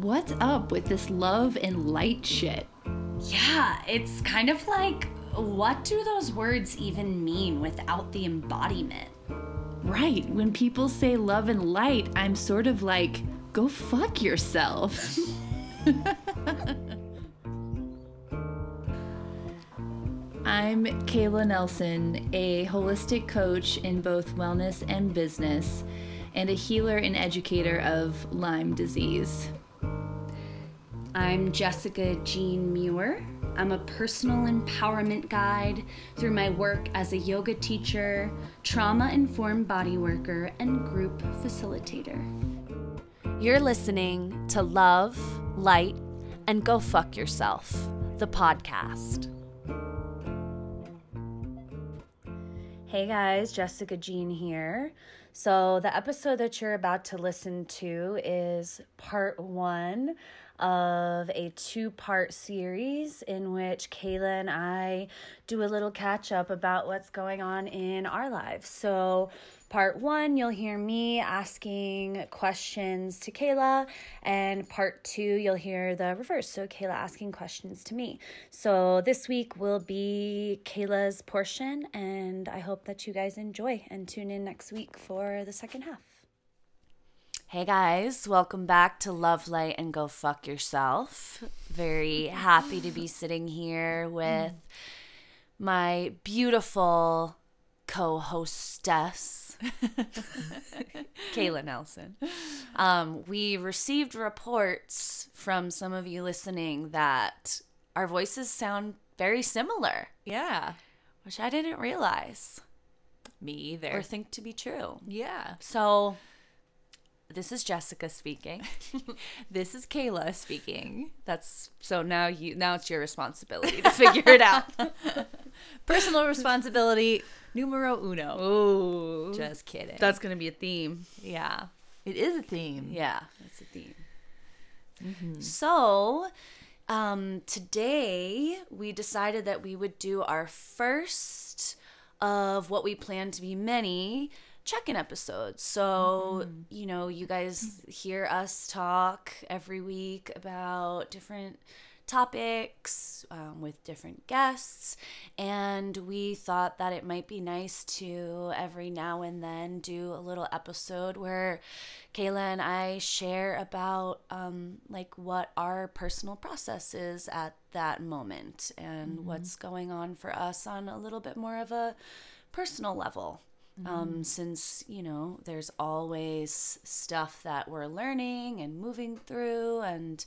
What's up with this love and light shit? Yeah, it's kind of like what do those words even mean without the embodiment? Right, when people say love and light, I'm sort of like, go fuck yourself. I'm Kayla Nelson, a holistic coach in both wellness and business, and a healer and educator of Lyme disease. I'm Jessica Jean Muir. I'm a personal empowerment guide through my work as a yoga teacher, trauma informed body worker, and group facilitator. You're listening to Love, Light, and Go Fuck Yourself, the podcast. Hey guys, Jessica Jean here. So, the episode that you're about to listen to is part one of a two part series in which Kayla and I do a little catch up about what's going on in our lives. So, part one, you'll hear me asking questions to Kayla, and part two, you'll hear the reverse. So, Kayla asking questions to me. So, this week will be Kayla's portion, and I hope that you guys enjoy and tune in next week for the second half. Hey guys, welcome back to Love Light and Go Fuck Yourself. Very happy to be sitting here with my beautiful co hostess, Kayla Nelson. Um, we received reports from some of you listening that our voices sound very similar, Yeah. which I didn't realize Me either. or think to be true. yeah. So, this is Jessica speaking. This is Kayla speaking. That's so now you now it's your responsibility to figure it out. Personal responsibility numero uno. Ooh, Just kidding. that's gonna be a theme. yeah. It is a theme. Yeah, that's a theme. So, um, today we decided that we would do our first of what we plan to be many check-in episodes. So, you know, you guys hear us talk every week about different topics um, with different guests and we thought that it might be nice to every now and then do a little episode where kayla and i share about um, like what our personal process is at that moment and what's going on for us on a little bit more of a personal level um, since you know there's always stuff that we're learning and moving through and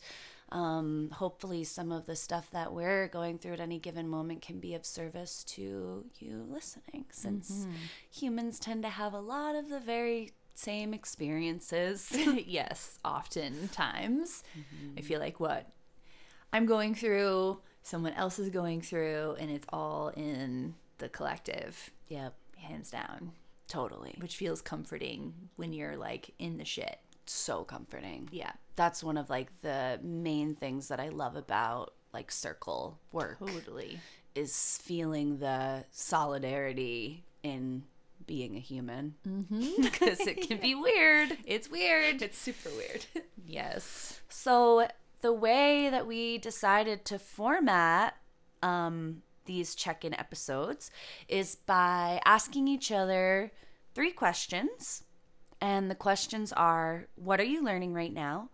um, hopefully some of the stuff that we're going through at any given moment can be of service to you listening since humans tend to have a lot of the very same experiences yes, oftentimes. I feel like what I'm going through, someone else is going through, and it's all in the collective, yep. hands down, totally which feels comforting when you're like in the shit. so comforting Yeah. that's one of like the main things that i love about like circle work Totally. is feeling the solidarity in being a human Mm-hmm. because it can be weird. It's weird. It's super weird. yes. So the way that we decided to format um, these check-in episodes is by asking each other three questions, and the questions are: What are you learning right now?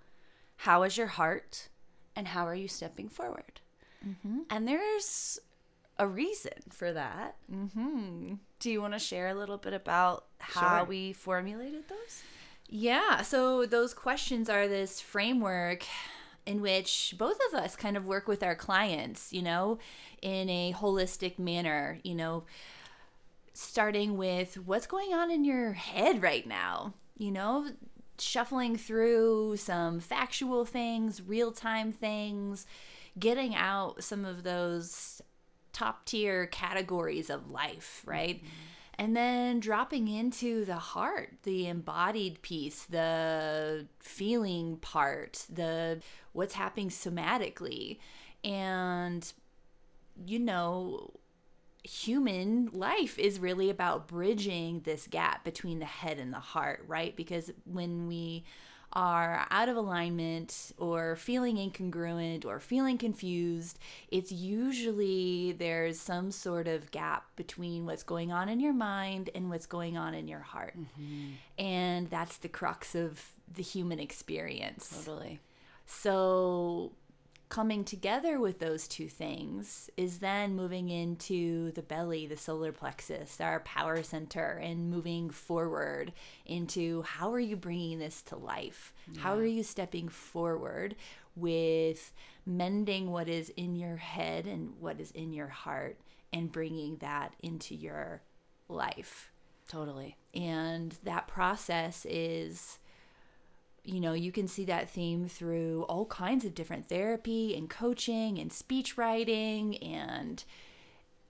How is your heart? And how are you stepping forward? And there's a reason for that. Mm-hmm. Do you want to share a little bit about how we formulated those? Yeah, so those questions are this framework in which both of us kind of work with our clients, you know, in a holistic manner, you know, starting with what's going on in your head right now, you know, shuffling through some factual things, real time things, getting out some of those top tier categories of life, right? Mm-hmm. And then dropping into the heart, the embodied piece, the feeling part, the what's happening somatically. And, you know, human life is really about bridging this gap between the head and the heart, right? Because when we are out of alignment or feeling incongruent or feeling confused, it's usually there's some sort of gap between what's going on in your mind and what's going on in your heart. Mm-hmm. And that's the crux of the human experience. Totally. So, coming together with those two things is then moving into the belly, the solar plexus, our power center, and moving forward into how are you bringing this to life? How are you stepping forward with mending what is in your head and what is in your heart and bringing that into your life? Totally. And that process is you know, you can see that theme through all kinds of different therapy and coaching and speech writing and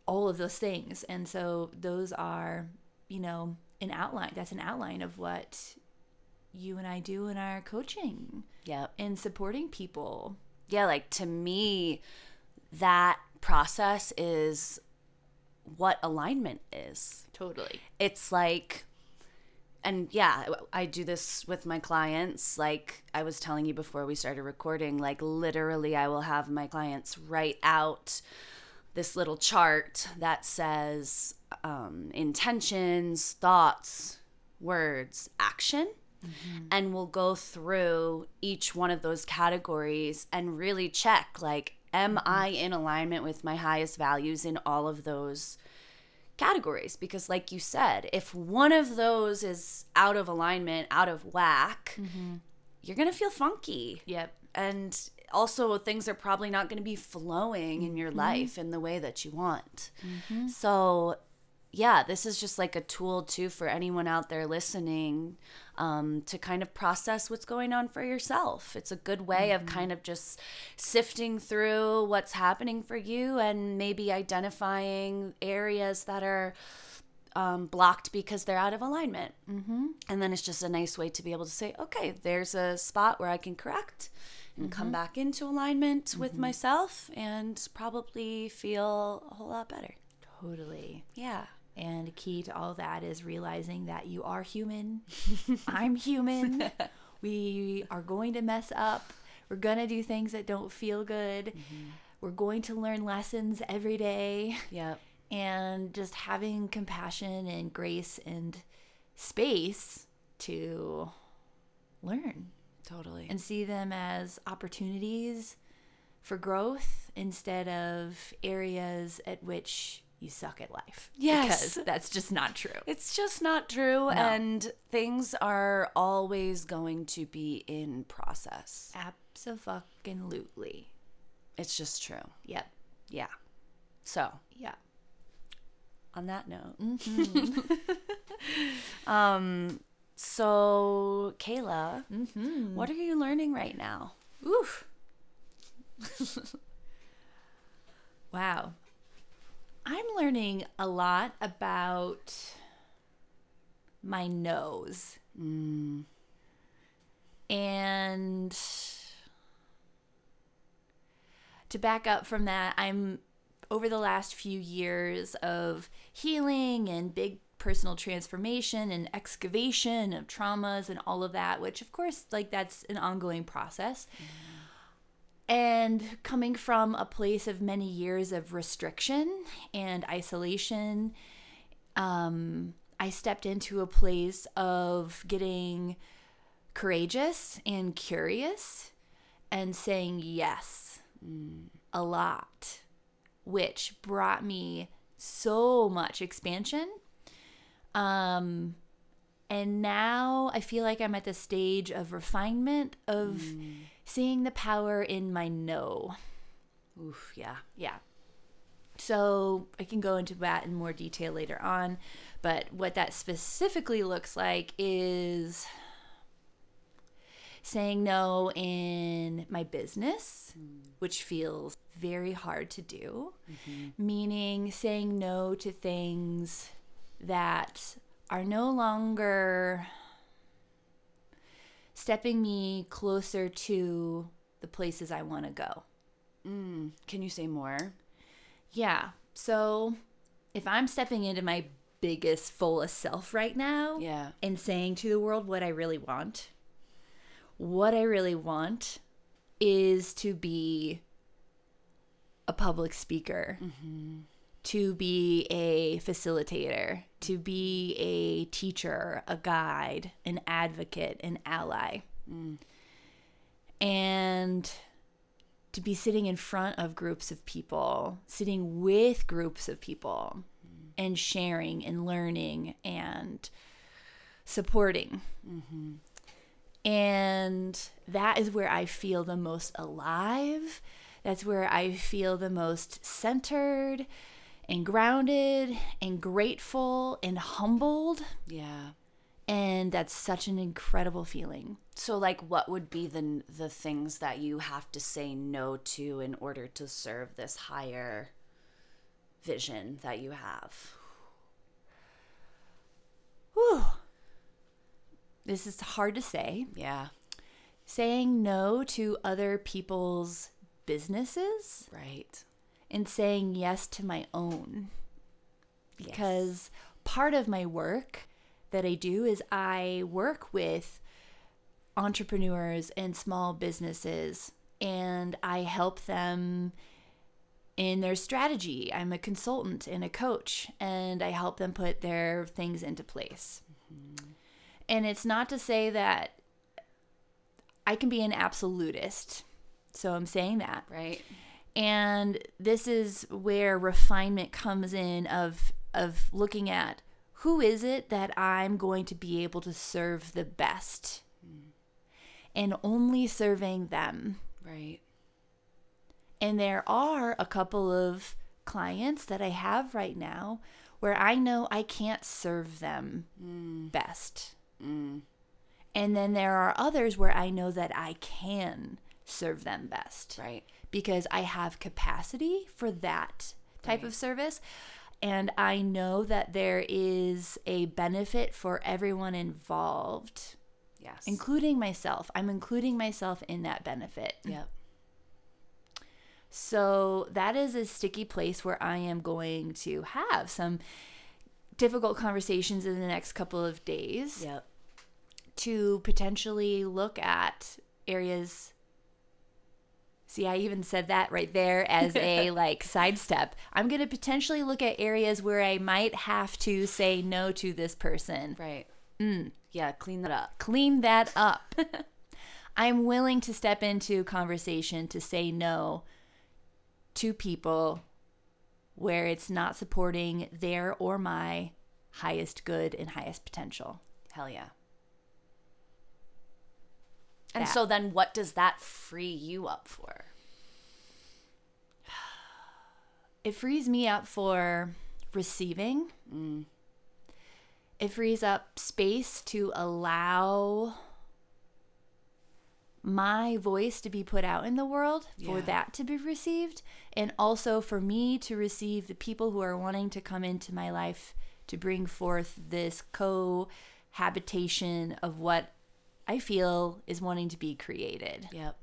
all of those things. And so those are, you know, an outline. That's an outline of what you and I do in our coaching Yep. and supporting people. yeah, like to me, that process is what alignment is. Totally. It's like, and yeah, I do this with my clients. Like I was telling you before we started recording, like literally, I will have my clients write out this little chart that says um, intentions, thoughts, words, action. And we'll go through each one of those categories and really check like, am I in alignment with my highest values in all of those categories? Because, like you said, if one of those is out of alignment, out of whack, mm-hmm. you're going to feel funky Yep. and also things are probably not going to be flowing in your mm-hmm. life in the way that you want. Mm-hmm. So, yeah, this is just like a tool too for anyone out there listening um, to kind of process what's going on for yourself. It's a good way of kind of just sifting through what's happening for you and maybe identifying areas that are um, blocked because they're out of alignment. Mm-hmm. And then it's just a nice way to be able to say, okay, there's a spot where I can correct and come back into alignment with myself and probably feel a whole lot better. Totally. Yeah. And key to all that is realizing that you are human. I'm human. we are going to mess up. We're going to do things that don't feel good. Mm-hmm. We're going to learn lessons every day. Yep. And just having compassion and grace and space to learn Totally. and see them as opportunities for growth instead of areas at which you suck at life. Yes. Because that's just not true. it's just not true. And things are always going to be in process. Absolutely. It's just true. Yep. Yeah. So, Yeah. on that note. um, so, Kayla, what are you learning right now? Oof. wow. I'm learning a lot about my nose. And to back up from that, I'm over the last few years of healing and big personal transformation and excavation of traumas and all of that, which of course, like that's an ongoing process. And coming from a place of many years of restriction and isolation, um, I stepped into a place of getting courageous and curious and saying yes a lot, which brought me so much expansion. Um, and now I feel like I'm at the stage of refinement of mm. seeing the power in my no. Oof, yeah. Yeah. So I can go into that in more detail later on. But what that specifically looks like is saying no in my business, mm. which feels very hard to do, mm-hmm. meaning saying no to things that are no longer stepping me closer to the places I want to go. Mm, can you say more? Yeah. So if I'm stepping into my biggest, fullest self right now Yeah. and saying to the world what I really want, what I really want is to be a public speaker, mm-hmm. To be a facilitator, to be a teacher, a guide, an advocate, an ally. And to be sitting in front of groups of people, sitting with groups of people, and sharing and learning and supporting. And that is where I feel the most alive. That's where I feel the most centered and grounded and grateful and humbled. Yeah. And that's such an incredible feeling. So like what would be the the things that you have to say no to in order to serve this higher vision that you have? Whew. This is hard to say. Yeah. Saying no to other people's businesses Right. And saying yes to my own. Because part of my work that I do is I work with entrepreneurs and small businesses and I help them in their strategy. I'm a consultant and a coach and I help them put their things into place. Mm-hmm. And it's not to say that I can be an absolutist. So I'm saying that. Right. And this is where refinement comes in of of looking at who is it that I'm going to be able to serve the best and only serving them. Right. And there are a couple of clients that I have right now where I know I can't serve them mm. best. Mm. And then there are others where I know that I can serve them best Right. Because I have capacity for that type of service. And I know that there is a benefit for everyone involved, Yes. including myself. I'm including myself in that benefit. yep. So that is a sticky place where I am going to have some difficult conversations in the next couple of days Yep. to potentially look at areas See, I even said that right there as a like sidestep. I'm going to potentially look at areas where I might have to say no to this person. Right. Mm. Yeah, clean that up. Clean that up. I'm willing to step into conversation to say no to people where it's not supporting their or my highest good and highest potential. Hell yeah. And That. so then what does that free you up for? it frees me up for receiving. It frees up space to allow my voice to be put out in the world, for Yeah. that to be received, and also for me to receive the people who are wanting to come into my life to bring forth this cohabitation of what I feel is wanting to be created. Yep.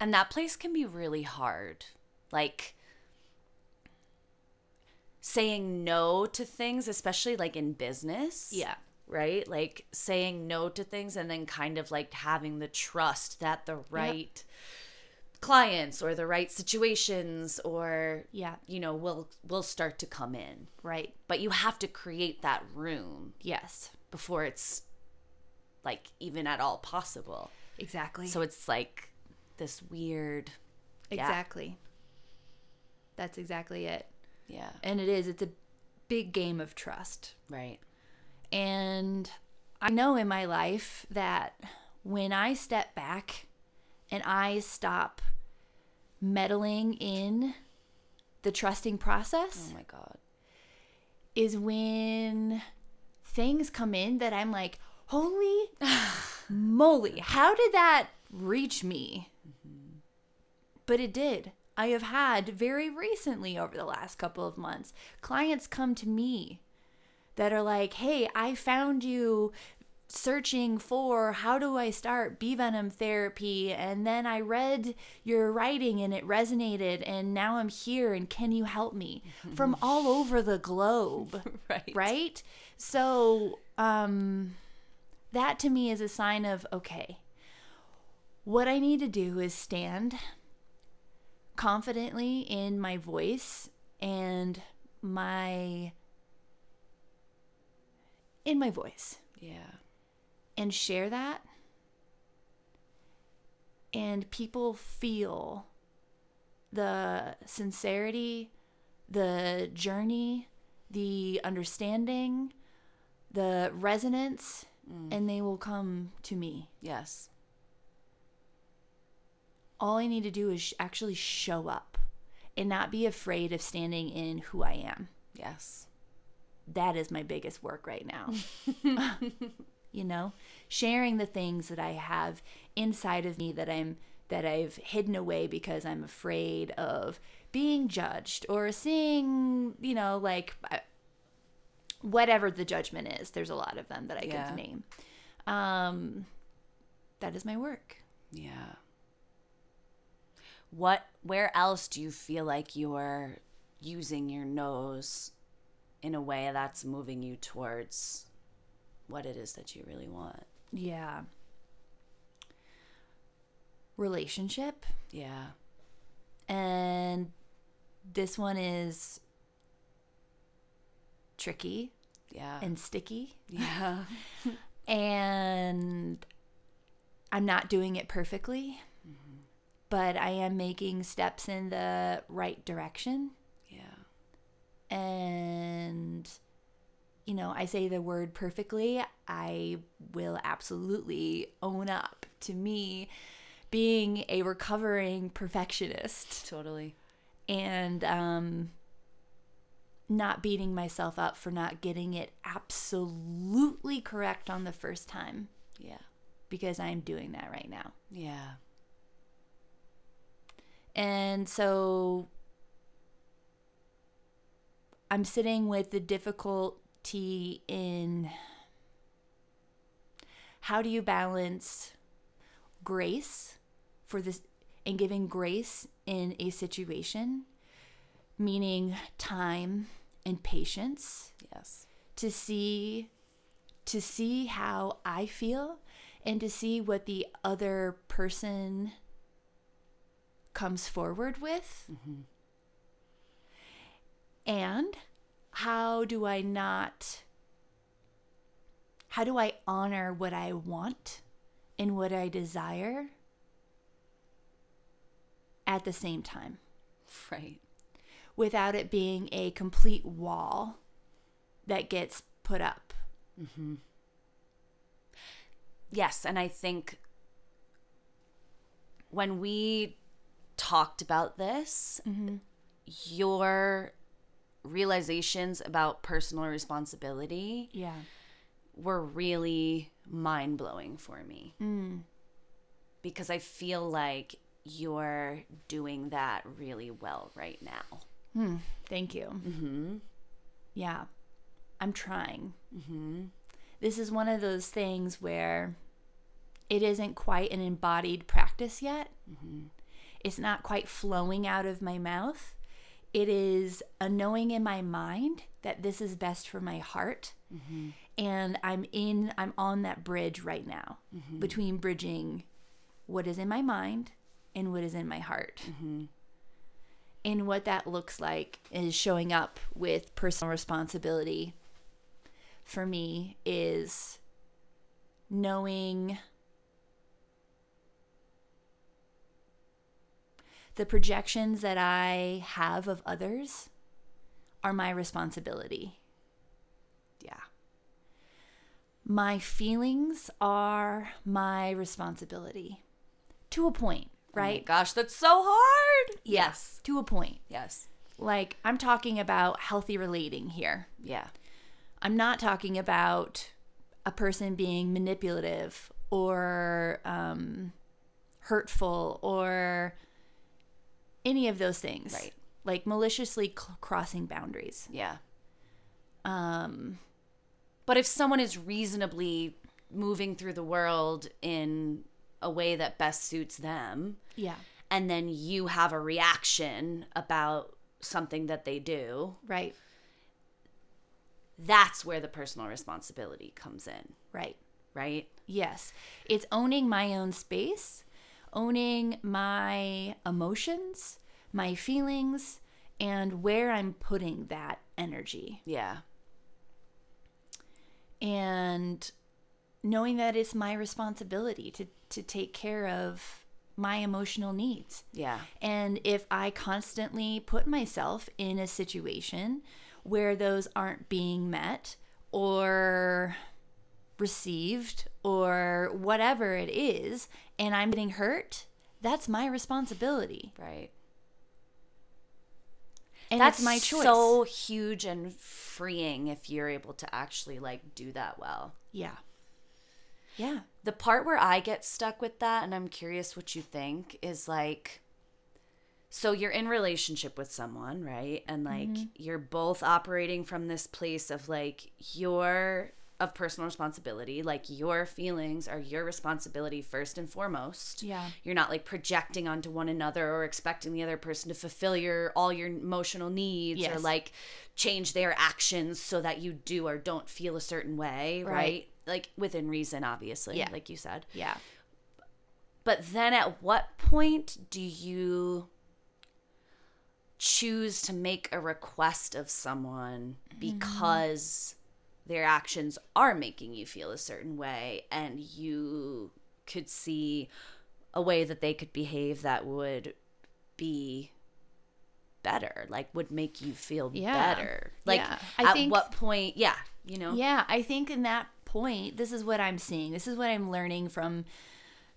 And that place can be really hard. Like saying no to things, especially like in business. Yeah. Right? Like saying no to things and then kind of like having the trust that the right clients or the right situations or Yeah. you know will will start to come in. Right. But you have to create that room Yes. before it's like even at all possible. Exactly. So it's like this weird yeah. Exactly. That's exactly it. Yeah. And it is, it's a big game of trust. Right. And I know in my life that when I step back and I stop meddling in the trusting process Oh my god. is when things come in that I'm like, holy moly, how did that reach me? But it did. I have had very recently over the last couple of months clients come to me that are like, hey, I found you searching for how do I start bee venom therapy and then I read your writing and it resonated and now I'm here and can you help me from all over the globe Right. right so um that to me is a sign of okay, what I need to do is stand confidently in my voice and my in my voice Yeah. and share that and people feel the sincerity the journey the understanding the resonance Mm. and they will come to me Yes. all i need to do is sh- actually show up and not be afraid of standing in who i am Yes. that is my biggest work right now. you know, sharing the things that I have inside of me that I'm that I've hidden away because I'm afraid of being judged or seeing, you know, like I- whatever the judgment is. There's a lot of them that I Yeah. could name. Um that is my work. Yeah. What where else do you feel like you're using your nose in a way that's moving you towards what it is that you really want? Yeah. Relationship Yeah. and this one is tricky Yeah. and sticky yeah. and I'm not doing it perfectly, but I am making steps in the right direction. Yeah. And, you know, I say the word perfectly, I will absolutely own up to me being a recovering perfectionist Totally. and um, not beating myself up for not getting it absolutely correct on the first time Yeah. because I'm doing that right now. Yeah. And so I'm sitting with the difficulty in how do you balance grace for this and giving grace in a situation, meaning time and patience Yes. to see to see how I feel and to see what the other person comes forward with. Mm-hmm. And how do I not how do I honor what I want and what I desire at the same time Right. Without it being a complete wall that gets put up? Mm-hmm. Yes, and I think when we talked about this, mm-hmm. your realizations about personal responsibility Yeah. were really mind blowing for me. Mm. Because I feel like you're doing that really well right now. Hmm, thank you. Mm-hmm. Yeah, I'm trying. Mm-hmm. This is one of those things where it isn't quite an embodied practice yet. Mm-hmm. It's not quite flowing out of my mouth. It is a knowing in my mind that this is best for my heart. Mm-hmm. And I'm in, I'm on that bridge right now mm-hmm. between bridging what is in my mind and what is in my heart. And what that looks like is showing up with personal responsibility for me is knowing the projections that I have of others are my responsibility. Yeah. My feelings are my responsibility to a point, right? Gosh, that's so hard. yes, to a point. Yes. Like, I'm talking about healthy relating here. Yeah. I'm not talking about a person being manipulative or um, hurtful or any of those things. Right. Like maliciously c- crossing boundaries. Yeah. Um, But if someone is reasonably moving through the world in a way that best suits them, yeah. and then you have a reaction about something that they do, Right. that's where the personal responsibility comes in, Right. right? Yes. It's owning my own space, owning my emotions, my feelings, and where I'm putting that energy. Yeah. And knowing that it's my responsibility to, to take care of my emotional needs. Yeah. And if I constantly put myself in a situation where those aren't being met or received or whatever it is, and I'm getting hurt, that's my responsibility. Right. And That's my choice. so huge and freeing if you're able to actually like do that well. yeah. Yeah. The part where I get stuck with that and I'm curious what you think is like so you're in relationship with someone, right? And like mm-hmm. you're both operating from this place of like your of personal responsibility, like your feelings are your responsibility first and foremost. Yeah. You're not like projecting onto one another or expecting the other person to fulfill your all your emotional needs or like change their actions so that you do or don't feel a certain way, right? Right. Like within reason obviously, Yeah. like you said. Yeah. But then at what point do you choose to make a request of someone mm-hmm. because their actions are making you feel a certain way and you could see a way that they could behave that would be better like would make you feel Yeah. better like Yeah. At think- what point yeah you know Yeah, I think in that point, this is what I'm seeing. This is what I'm learning from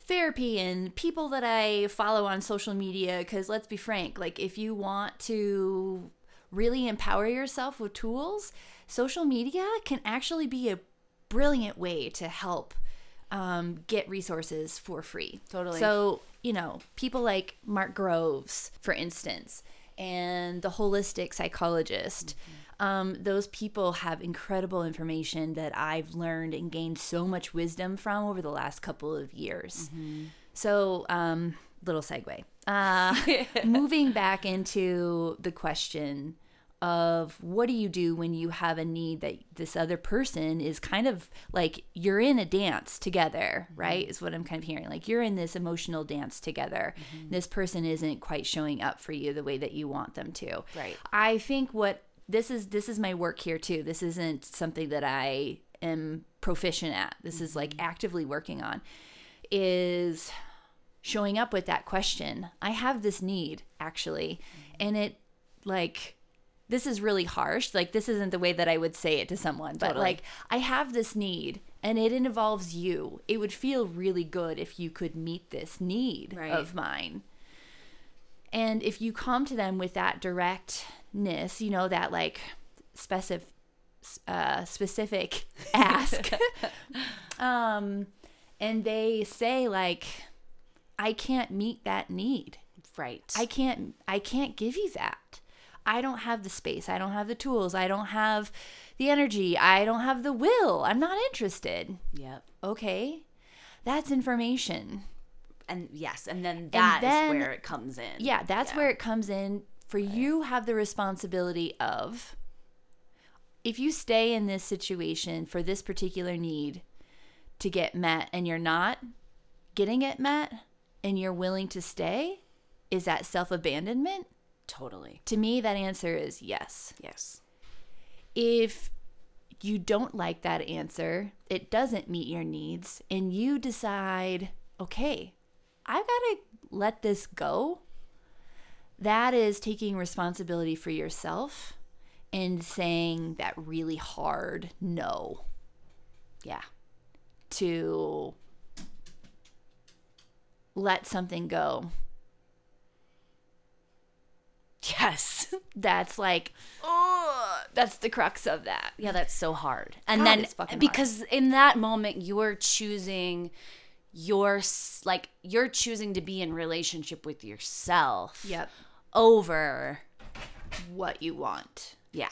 therapy and people that I follow on social media. Because let's be frank, like if you want to really empower yourself with tools, social media can actually be a brilliant way to help um, get resources for free. Totally. So, you know, people like Mark Groves, for instance, and the holistic psychologist. Um, those people have incredible information that I've learned and gained so much wisdom from over the last couple of years. So, um, little segue. Uh, moving back into the question of what do you do when you have a need that this other person is kind of like you're in a dance together, right? Is what I'm kind of hearing. Like you're in this emotional dance together. This person isn't quite showing up for you the way that you want them to. Right. I think what this is this is my work here too. This isn't something that I am proficient at. This is like mm-hmm. actively working on is showing up with that question. I have this need actually, mm-hmm. and it like this is really harsh. Like this isn't the way that I would say it to someone, but Totally. like I have this need and it involves you. It would feel really good if you could meet this need Right. of mine. And if you come to them with that directness, you know, that like specific uh, specific ask, um, and they say like, I can't meet that need. right I can't I can't give you that. I don't have the space. I don't have the tools. I don't have the energy. I don't have the will. I'm not interested. yep Okay. That's information. and yes and then that is then- where it comes in Yeah, that's Yeah. where it comes in. For you have the responsibility of if you stay in this situation for this particular need to get met and you're not getting it met and you're willing to stay, is that self-abandonment? totally To me that answer is yes. yes If you don't like that answer, it doesn't meet your needs and you decide, "Okay, I've got to let this go." That is taking responsibility for yourself and saying that really hard no yeah to let something go. yes That's like, oh, that's the crux of that. yeah that's so hard and God, then fucking hard. because in that moment you're choosing your like you're choosing to be in relationship with yourself Yep. Over What you want. yeah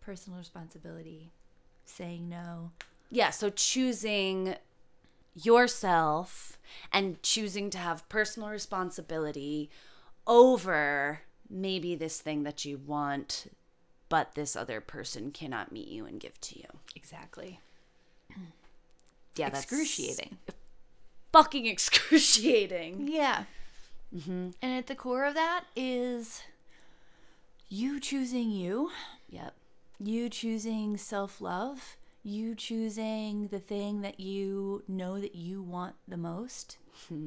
Personal responsibility, saying no. yeah so choosing yourself and choosing to have personal responsibility over maybe this thing that you want but this other person cannot meet you and give to you Exactly. yeah, that's excruciating. fucking excruciating. Yeah. Mm-hmm. And at the core of that is you choosing you, Yep. you choosing self love, you choosing the thing that you know that you want the most.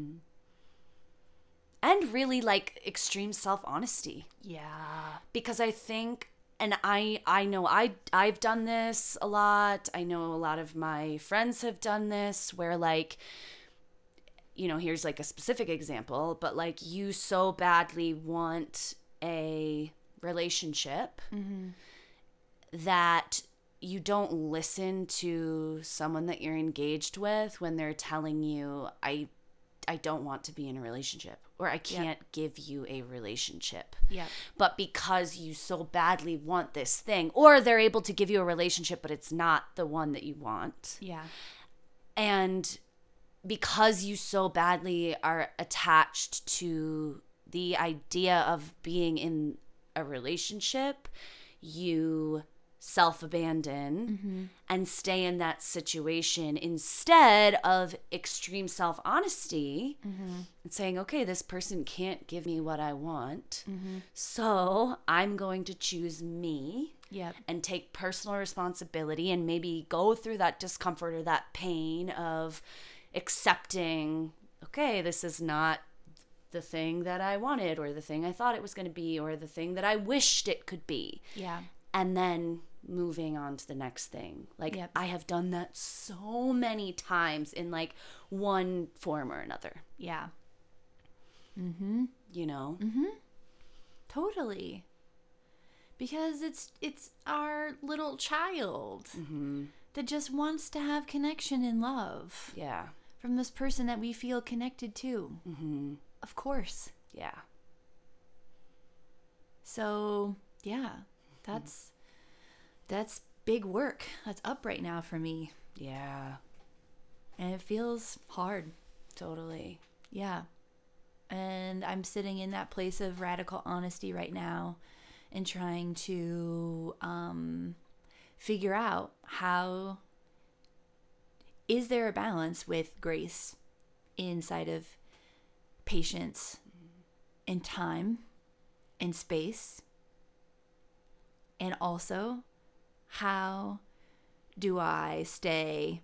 And really like extreme self-honesty. Yeah. because I think and I I know I I've done this a lot. I know a lot of my friends have done this where like you know, here's like a specific example, but like you so badly want a relationship mm-hmm. that you don't listen to someone that you're engaged with when they're telling you I I don't want to be in a relationship or I can't give you a relationship Yeah. but because you so badly want this thing or they're able to give you a relationship but it's not the one that you want Yeah. and because you so badly are attached to the idea of being in a relationship you self abandon mm-hmm. and stay in that situation instead of extreme self honesty mm-hmm. and saying, okay, this person can't give me what I want. Mm-hmm. So I'm going to choose me Yep. and take personal responsibility and maybe go through that discomfort or that pain of accepting, okay, this is not the thing that I wanted or the thing I thought it was going to be or the thing that I wished it could be Yeah. and then moving on to the next thing. Like Yep. I have done that so many times in like one form or another, Yeah. Mhm. You know? Mhm. Totally. Because it's it's our little child that just wants to have connection and love Yeah. From this person that we feel connected to. Mm-hmm. Of course. Yeah. So yeah, that's that's big work. That's up right now for me, Yeah. and it feels hard. Totally. Yeah. And I'm sitting in that place of radical honesty right now and trying to um, figure out how is there a balance with grace inside of patience and time and space? And also, how do I stay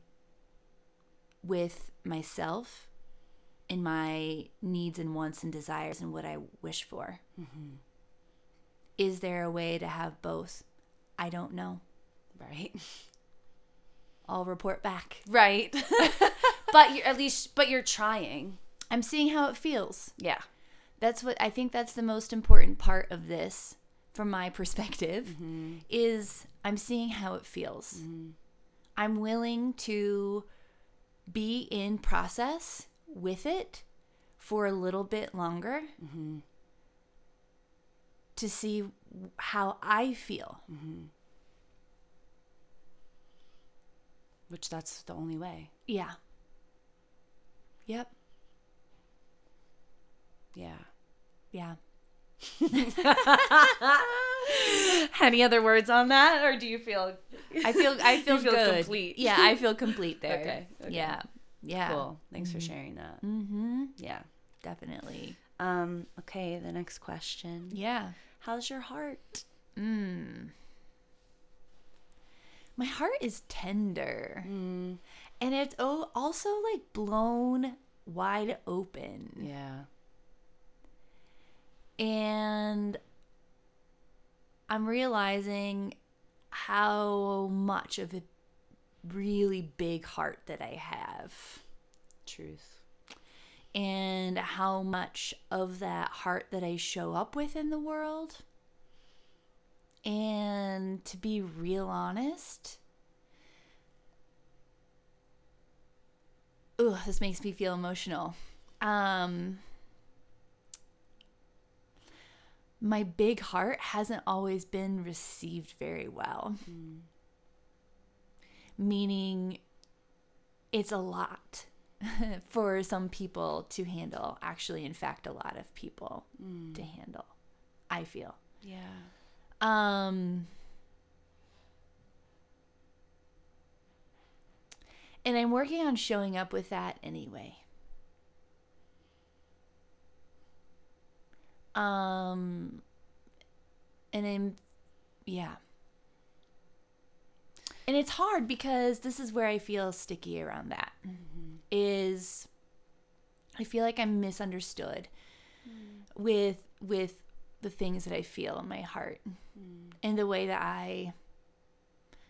with myself in my needs and wants and desires and what I wish for. Mm-hmm. Is there a way to have both? I don't know. Right. I'll report back. Right. but you're at least but you're trying. I'm seeing how it feels. Yeah. That's what I think that's the most important part of this from my perspective mm-hmm. is I'm seeing how it feels. Mm-hmm. I'm willing to be in process with it for a little bit longer mm-hmm. to see how I feel. Which that's the only way. Yeah. Yep. Yeah. Yeah. Any other words on that or do you feel I feel I feel, feel good. complete. Yeah, I feel complete there. Okay, okay. Yeah. Yeah. cool? Thanks for sharing that. Mm-hmm. Yeah. Definitely. Um okay, the next question. Yeah. How's your heart? My heart is tender. Mm. And it's also like blown wide open. Yeah. And I'm realizing how much of a really big heart that I have. Truth. and how much of that heart that I show up with in the world. And to be real honest, ugh, this makes me feel emotional. Um, my big heart hasn't always been received very well. Meaning, it's a lot for some people to handle. Actually, in fact, a lot of people to handle. I feel. Yeah. Um And I'm working on showing up with that anyway. Um and I'm yeah. And it's hard because this is where I feel sticky around that. Is I feel like I'm misunderstood with with the things that I feel in my heart Mm. and the way that I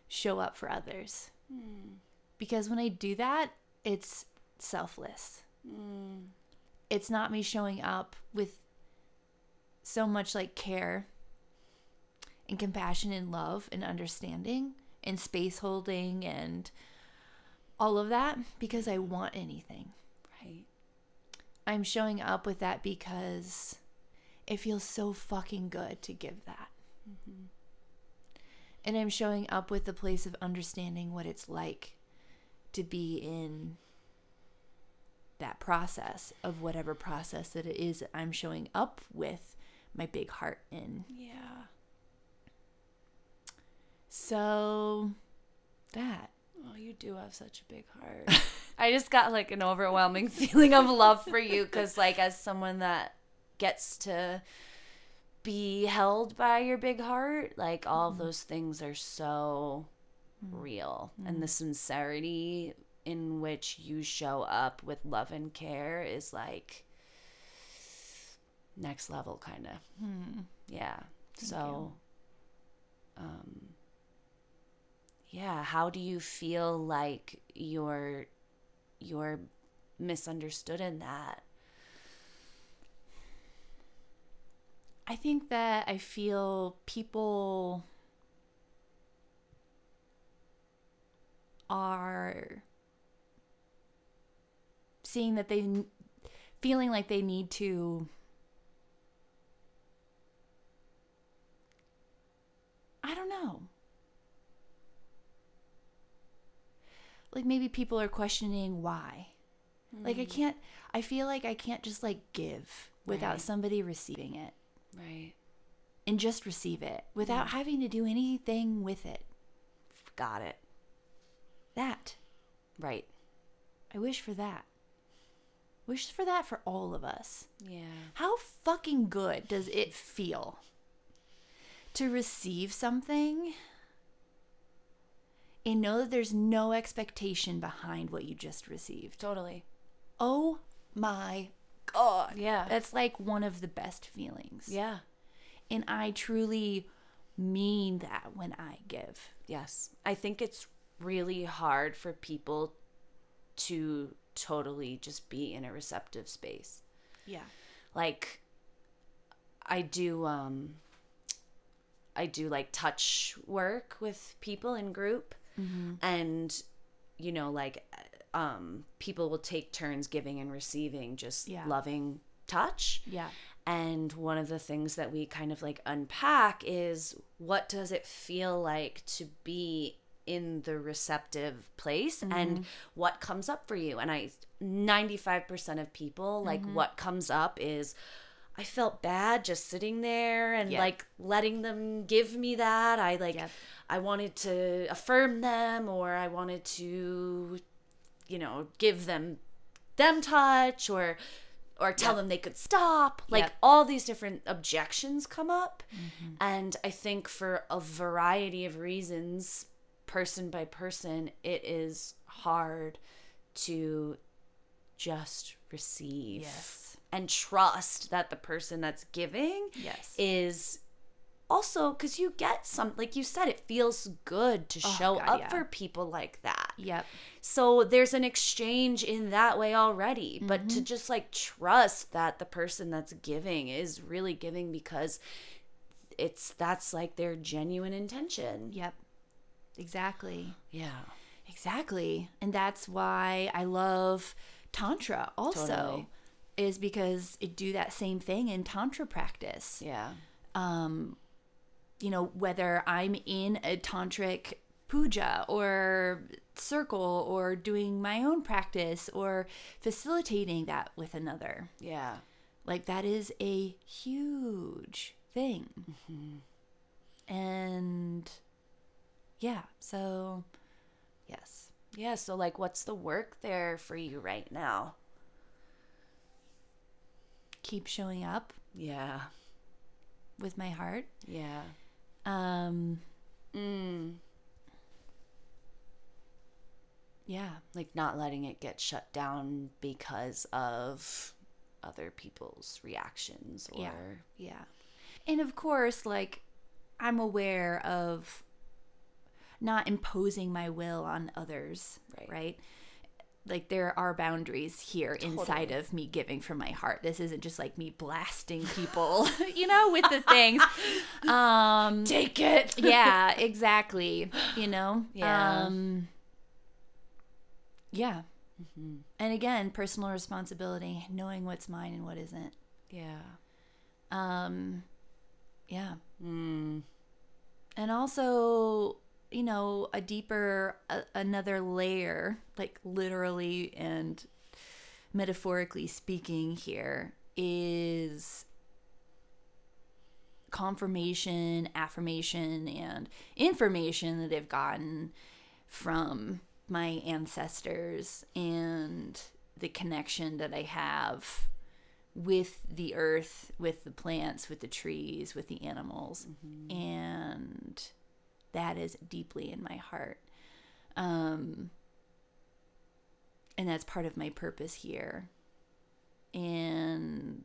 show up for others. Mm. Because when I do that, it's selfless. Mm. It's not me showing up with so much like care and compassion and love and understanding and space holding and all of that because I want anything. Right. I'm showing up with that because it feels so fucking good to give that. Mm-hmm. And I'm showing up with the place of understanding what it's like to be in that process of whatever process that it is that I'm showing up with my big heart in. Yeah. So that. Oh, you do have such a big heart. I just got like an overwhelming feeling of love for you because, like, as someone that gets to be held by your big heart, like, all of those things are so mm-hmm. real. And the mm-hmm. sincerity in which you show up with love and care is like next level, kind of. Hmm. Yeah. so, um, yeah how do you feel like you're you're misunderstood in that I think that I feel people are seeing that they feeling like they need to I don't know. Like maybe people are questioning why. Like I hmm. can't I feel like I can't just like give without Right. somebody receiving it right and just receive it without having to do anything with it. got it That. right I wish for that. Wish for that for all of us. yeah How fucking good does it feel to receive something and know that there's no expectation behind what you just received? totally Oh my God. Yeah. That's like one of the best feelings. yeah And I truly mean that when I give. yes i think it's really hard for people to totally just be in a receptive space Yeah. like i do um i do like touch work with people in group and you know like um people will take turns giving and receiving just Yeah. loving touch Yeah. and one of the things that we kind of like unpack is what does it feel like to be in the receptive place and what comes up for you. And I 95% of people like what comes up is I felt bad just sitting there and Yep. like letting them give me that. I like Yep. I wanted to affirm them or I wanted to you know, give them them touch or or tell them they could stop. Like Yep. all these different objections come up. Mm-hmm. And I think for a variety of reasons, person by person, it is hard to just receive Yes. and trust that the person that's giving Yes. is also because you get some like you said it feels good to show Oh, God, up yeah. for people like that Yep. so there's an exchange in that way already. But Mm-hmm. to just like trust that the person that's giving is really giving because it's that's like their genuine intention. Yep. Exactly. Yeah. Exactly. And that's why I love Tantra also. Totally. Is because it do that same thing in Tantra practice. Yeah. You know, whether I'm in a tantric puja or circle or doing my own practice or facilitating that with another. Yeah. Like that is a huge thing. Mm-hmm. And yeah, so yes. Yeah, so like what's the work there for you right now? Keep showing up Yeah. with my heart. Yeah. Um, Mm. yeah. Like not letting it get shut down because of other people's reactions or Yeah. Yeah. And of course, like, I'm aware of not imposing my will on others, Right. right? Like, there are boundaries here inside of me giving from my heart. This isn't just like me blasting people, you know, with the things. Um, take it. yeah, exactly. You know? Yeah. Um, yeah. And again, personal responsibility, knowing what's mine and what isn't. Yeah. Um, yeah. Mm. And also, you know, a deeper, a, another layer, like literally and metaphorically speaking, here is confirmation, affirmation, and information that I've gotten from my ancestors and the connection that I have with the earth, with the plants, with the trees, with the animals. Mm-hmm. And that is deeply in my heart. Um, and that's part of my purpose here. And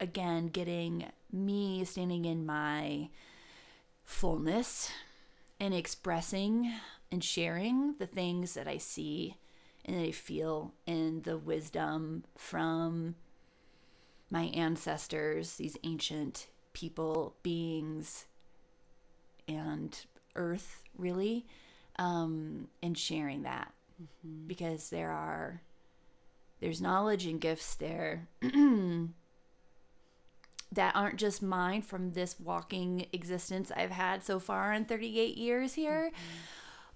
again, getting me standing in my fullness and expressing and sharing the things that I see and that I feel and the wisdom from my ancestors, these ancient people, beings, and earth, really, um, and sharing that because there are there's knowledge and gifts there that aren't just mine from this walking existence I've had so far in 38 years here.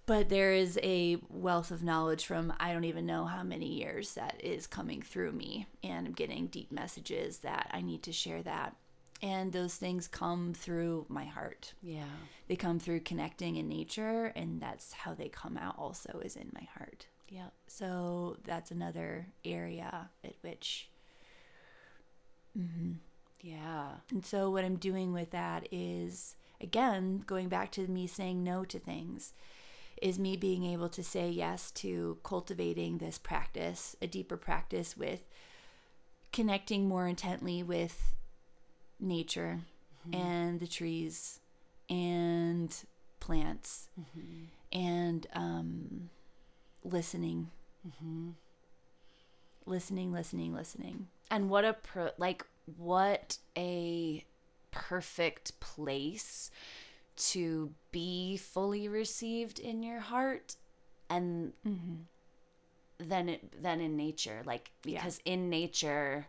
But there is a wealth of knowledge from I don't even know how many years that is coming through me. And I'm getting deep messages that I need to share that. And those things come through my heart. Yeah. They come through connecting in nature, and that's how they come out also, is in my heart. Yeah. So that's another area at which mm-hmm. Yeah. And so, what I'm doing with that is, again, going back to me saying no to things, is me being able to say yes to cultivating this practice, a deeper practice with connecting more intently with nature and the trees and plants and um, listening. Mm-hmm. Listening, listening, listening. And what a pro- like what a perfect place to be fully received in your heart and then it then in nature like Yeah. because in nature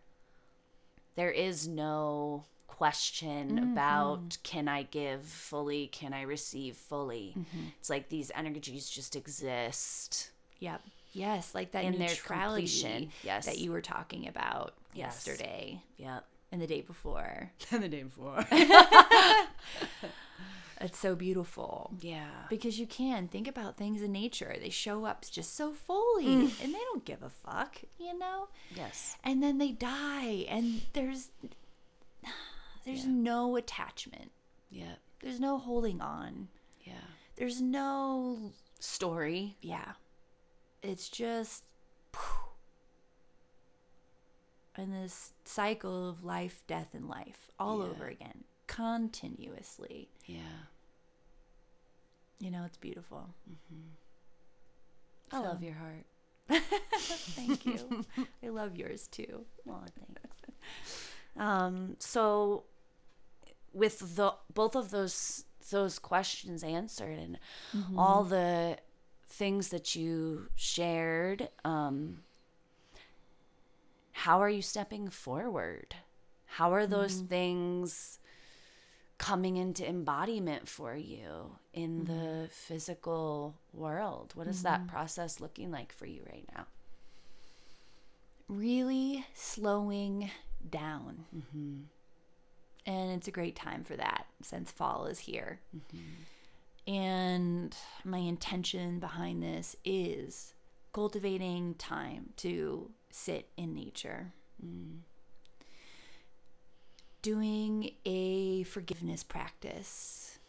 there is no question about can I give fully can I receive fully it's like these energies just exist Yep. Yes, like that In their neutrality completion, yes. that you were talking about Yes. yesterday yep and the day before. And the day before It's so beautiful. yeah Because you can think about things in nature. They show up just so fully Mm. and they don't give a fuck, you know? yes And then they die and there's there's Yeah. no attachment. yep There's no holding on. yeah There's no story yeah. It's just and this cycle of life, death, and life all Yeah. over again, continuously. yeah You know, it's beautiful. I So- love your heart. Thank you. I love yours too. Well, thanks. um, so with the both of those those questions answered and mm-hmm. all the things that you shared, um, how are you stepping forward? How are those mm-hmm. things coming into embodiment for you in the mm-hmm. physical world? What is that process looking like for you right now? Really slowing down. And it's a great time for that since fall is here. And my intention behind this is cultivating time to sit in nature. Mm. Doing a forgiveness practice.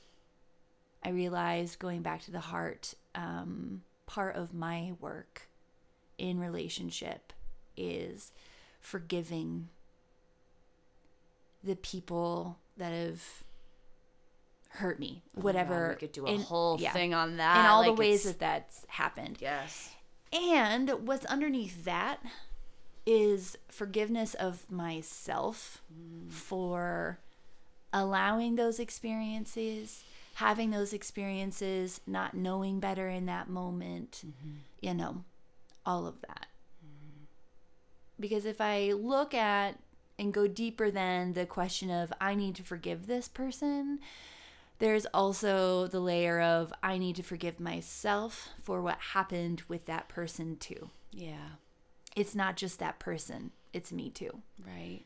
I realized going back to the heart, um, part of my work in relationship is forgiving the people that have hurt me, whatever. Oh we could do a in, whole yeah, thing on that. In all like the ways that that's happened. Yes. And what's underneath that is forgiveness of myself mm. for allowing those experiences, having those experiences, not knowing better in that moment, mm-hmm. you know, all of that. Mm. Because if I look at and go deeper than the question of, I need to forgive this person, there's also the layer of, I need to forgive myself for what happened with that person too. Yeah. It's not just that person, it's me too. Right.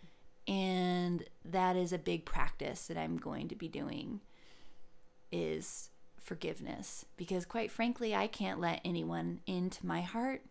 And that is a big practice that I'm going to be doing is forgiveness because quite frankly I can't let anyone into my heart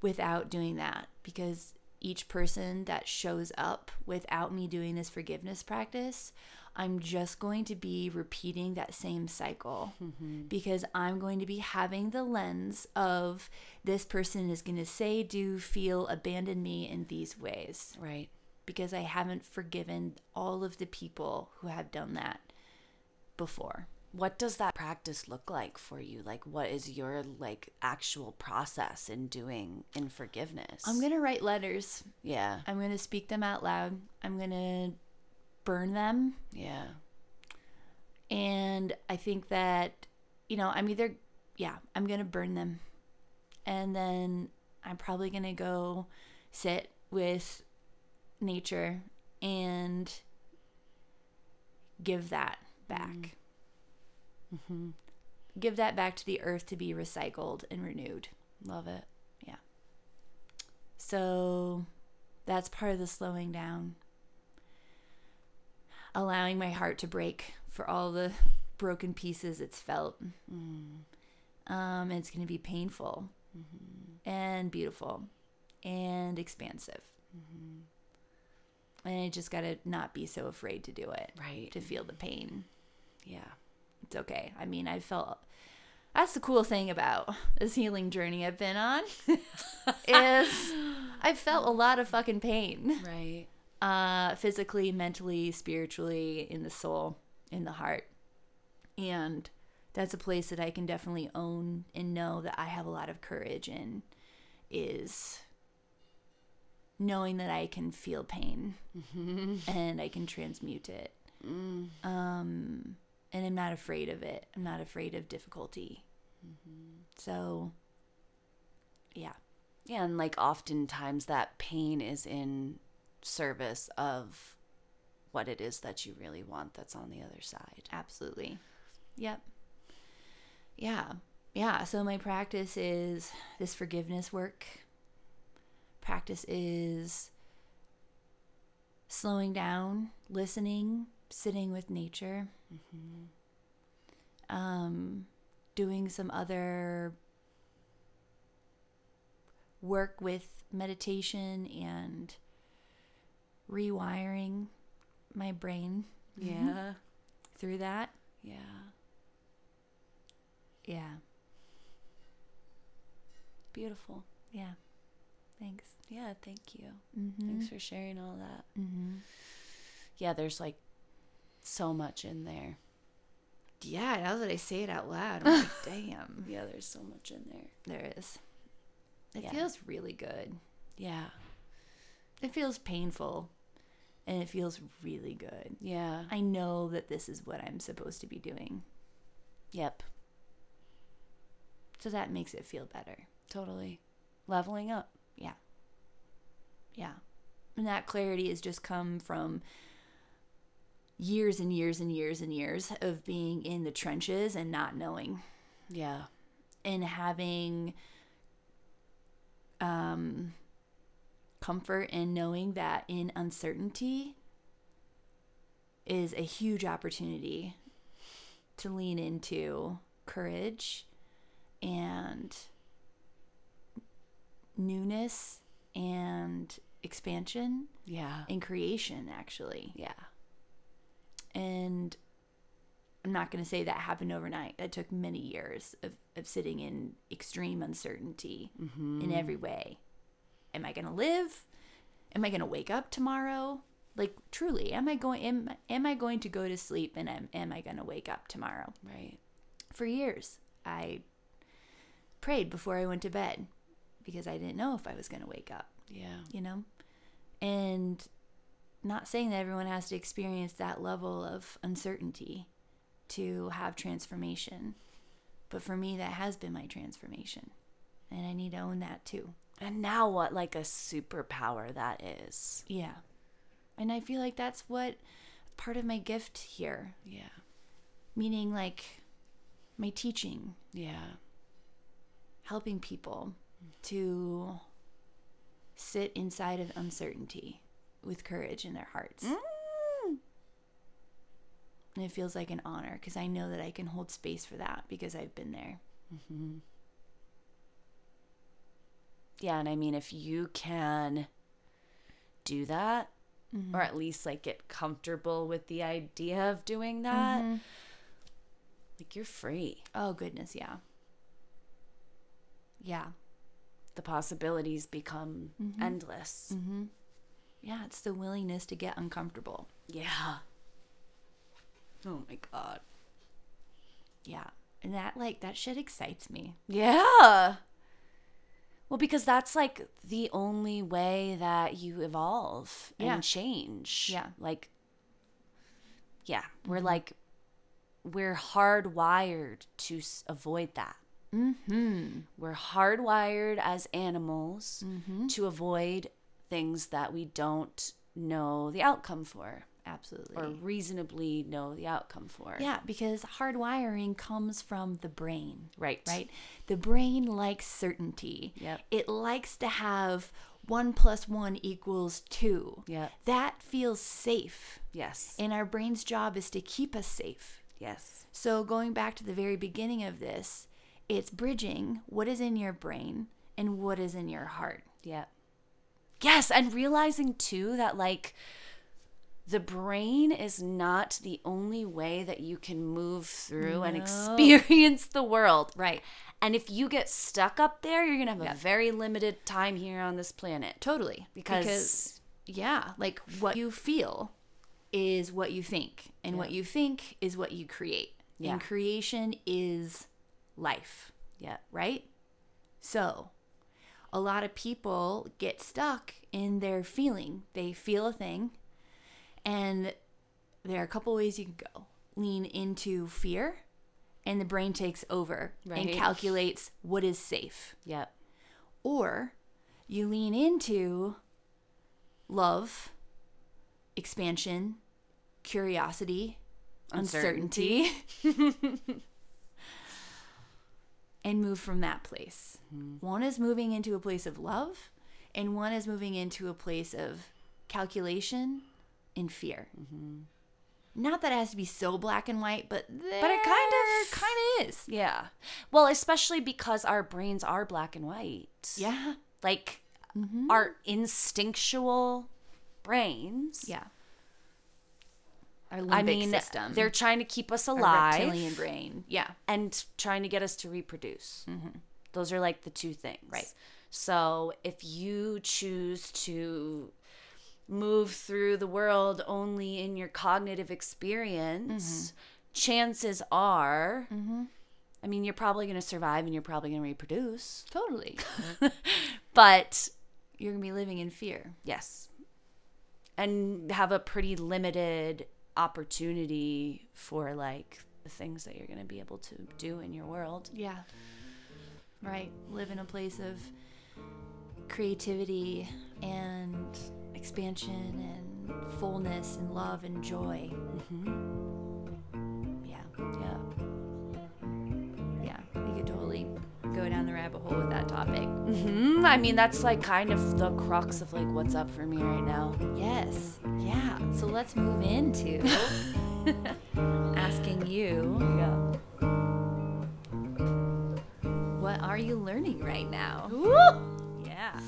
without doing that because each person that shows up without me doing this forgiveness practice, I'm just going to be repeating that same cycle mm-hmm. because I'm going to be having the lens of this person is going to say, do, feel, abandon me in these ways. Right. Because I haven't forgiven all of the people who have done that before what does that practice look like for you? Like what is your like actual process in doing in forgiveness? I'm gonna write letters. Yeah. I'm gonna speak them out loud. I'm gonna burn them. Yeah. And i think that you know i'm either yeah i'm gonna burn them. And then i'm probably gonna go sit with nature and give that back. Mm. Mm-hmm. Give that back to the earth to be recycled and renewed. Love it. Yeah. So that's part of the slowing down. Allowing my heart to break for all the broken pieces it's felt. Mm. Um, it's going to be painful mm-hmm. and beautiful and expansive. Mm-hmm. And I just got to not be so afraid to do it. Right. To feel the pain. Yeah it's okay. I mean, I felt that's the cool thing about this healing journey I've been on is I felt a lot of fucking pain. Right. Uh physically, mentally, spiritually, in the soul, in the heart. And that's a place that I can definitely own and know that I have a lot of courage in is knowing that I can feel pain mm-hmm. and I can transmute it. Mm. Um and I'm not afraid of it. I'm not afraid of difficulty. Mm-hmm. So, yeah. Yeah, and like oftentimes that pain is in service of what it is that you really want that's on the other side. Absolutely. Yep. Yeah. Yeah. So my practice is this forgiveness work. Practice is slowing down, listening, sitting with nature, mm-hmm. um, doing some other work with meditation and rewiring my brain. Yeah. Through that. Yeah. Yeah. Beautiful. Yeah. Thanks. Yeah, thank you. Mm-hmm. Thanks for sharing all that. Mm-hmm. Yeah, there's like so much in there. Yeah, now that I say it out loud, I'm like, damn. Yeah, there's so much in there. There is. It yeah. feels really good. Yeah. It feels painful and it feels really good. Yeah. I know that this is what I'm supposed to be doing. Yep. So that makes it feel better. Totally. Leveling up. Yeah. Yeah. And that clarity has just come from years and years and years and years of being in the trenches and not knowing. Yeah. And having um comfort in knowing that in uncertainty is a huge opportunity to lean into courage and newness and expansion Yeah. and creation, actually. Yeah. And I'm not going to say that happened overnight. That took many years of, of sitting in extreme uncertainty mm-hmm. in every way. Am I going to live? Am I going to wake up tomorrow? Like truly, am I going am, am I going to go to sleep and am, am I going to wake up tomorrow? Right. For years, I prayed before I went to bed because I didn't know if I was going to wake up Yeah. you know? And not saying that everyone has to experience that level of uncertainty to have transformation. But for me, that has been my transformation. And I need to own that too. And now what like a superpower that is. Yeah. And I feel like that's what part of my gift here, Yeah. meaning like my teaching, Yeah. helping people to sit inside of uncertainty with courage in their hearts. Mm. And it feels like an honor because I know that I can hold space for that because I've been there. Mm-hmm. Yeah, and I mean if you can do that mm-hmm. or at least like get comfortable with the idea of doing that, mm-hmm. like you're free. Oh, goodness. Yeah. Yeah. The possibilities become endless. Yeah. It's the willingness to get uncomfortable. Yeah. Oh my god. Yeah. And that, like, that shit excites me. Yeah. Well, because that's like the only way that you evolve and change. Yeah. Like, yeah, we're like, we're hardwired to avoid that. Mm-hmm. We're hardwired as animals to avoid things that we don't know the outcome for Absolutely. or reasonably know the outcome for. yeah. Because hardwiring comes from the brain. Right. right? The brain likes certainty. Yep. It likes to have one plus one equals two. Yeah. That feels safe. Yes. And our brain's job is to keep us safe. Yes. So, going back to the very beginning of this, it's bridging what is in your brain and what is in your heart. Yeah. Yes, and realizing too that like the brain is not the only way that you can move through and experience the world. Right. And if you get stuck up there, you're going to have a very limited time here on this planet. Totally. Because- yeah, like what you feel is what you think, and what you think is what you create. Yeah. And creation is life. Yeah. right? So, a lot of people get stuck in their feeling. They feel a thing, and there are a couple ways you can go. Lean into fear, and the brain takes over and calculates what is safe. Yep. Or you lean into love, expansion, curiosity, uncertainty, and move from that place. Mm-hmm. One is moving into a place of love, and one is moving into a place of calculation and fear. Mm-hmm. Not that it has to be so black and white, but but it kind of- kind of is. Yeah. Well, especially because our brains are black and white. Yeah, Like mm-hmm. our instinctual brains. yeah. Our limbic I mean, system. they're trying to keep us Our alive. reptilian brain. Yeah. and trying to get us to reproduce. Mm-hmm. Those are like the two things. Right. So if you choose to move through the world only in your cognitive experience, mm-hmm. chances are, mm-hmm. I mean, you're probably going to survive and you're probably going to reproduce. Totally. But You're going to be living in fear. yes, and have a pretty limited opportunity for like the things that you're going to be able to do in your world. Yeah. Right. Live in a place of creativity and expansion and fullness and love and joy. Mm-hmm. Yeah. Yeah. Yeah. We could totally go down the rabbit hole with that topic. hmm I mean, that's like kind of the crux of like what's up for me right now. Yes. Yeah. So let's move into asking you, what are you learning right now? Woo! Yeah.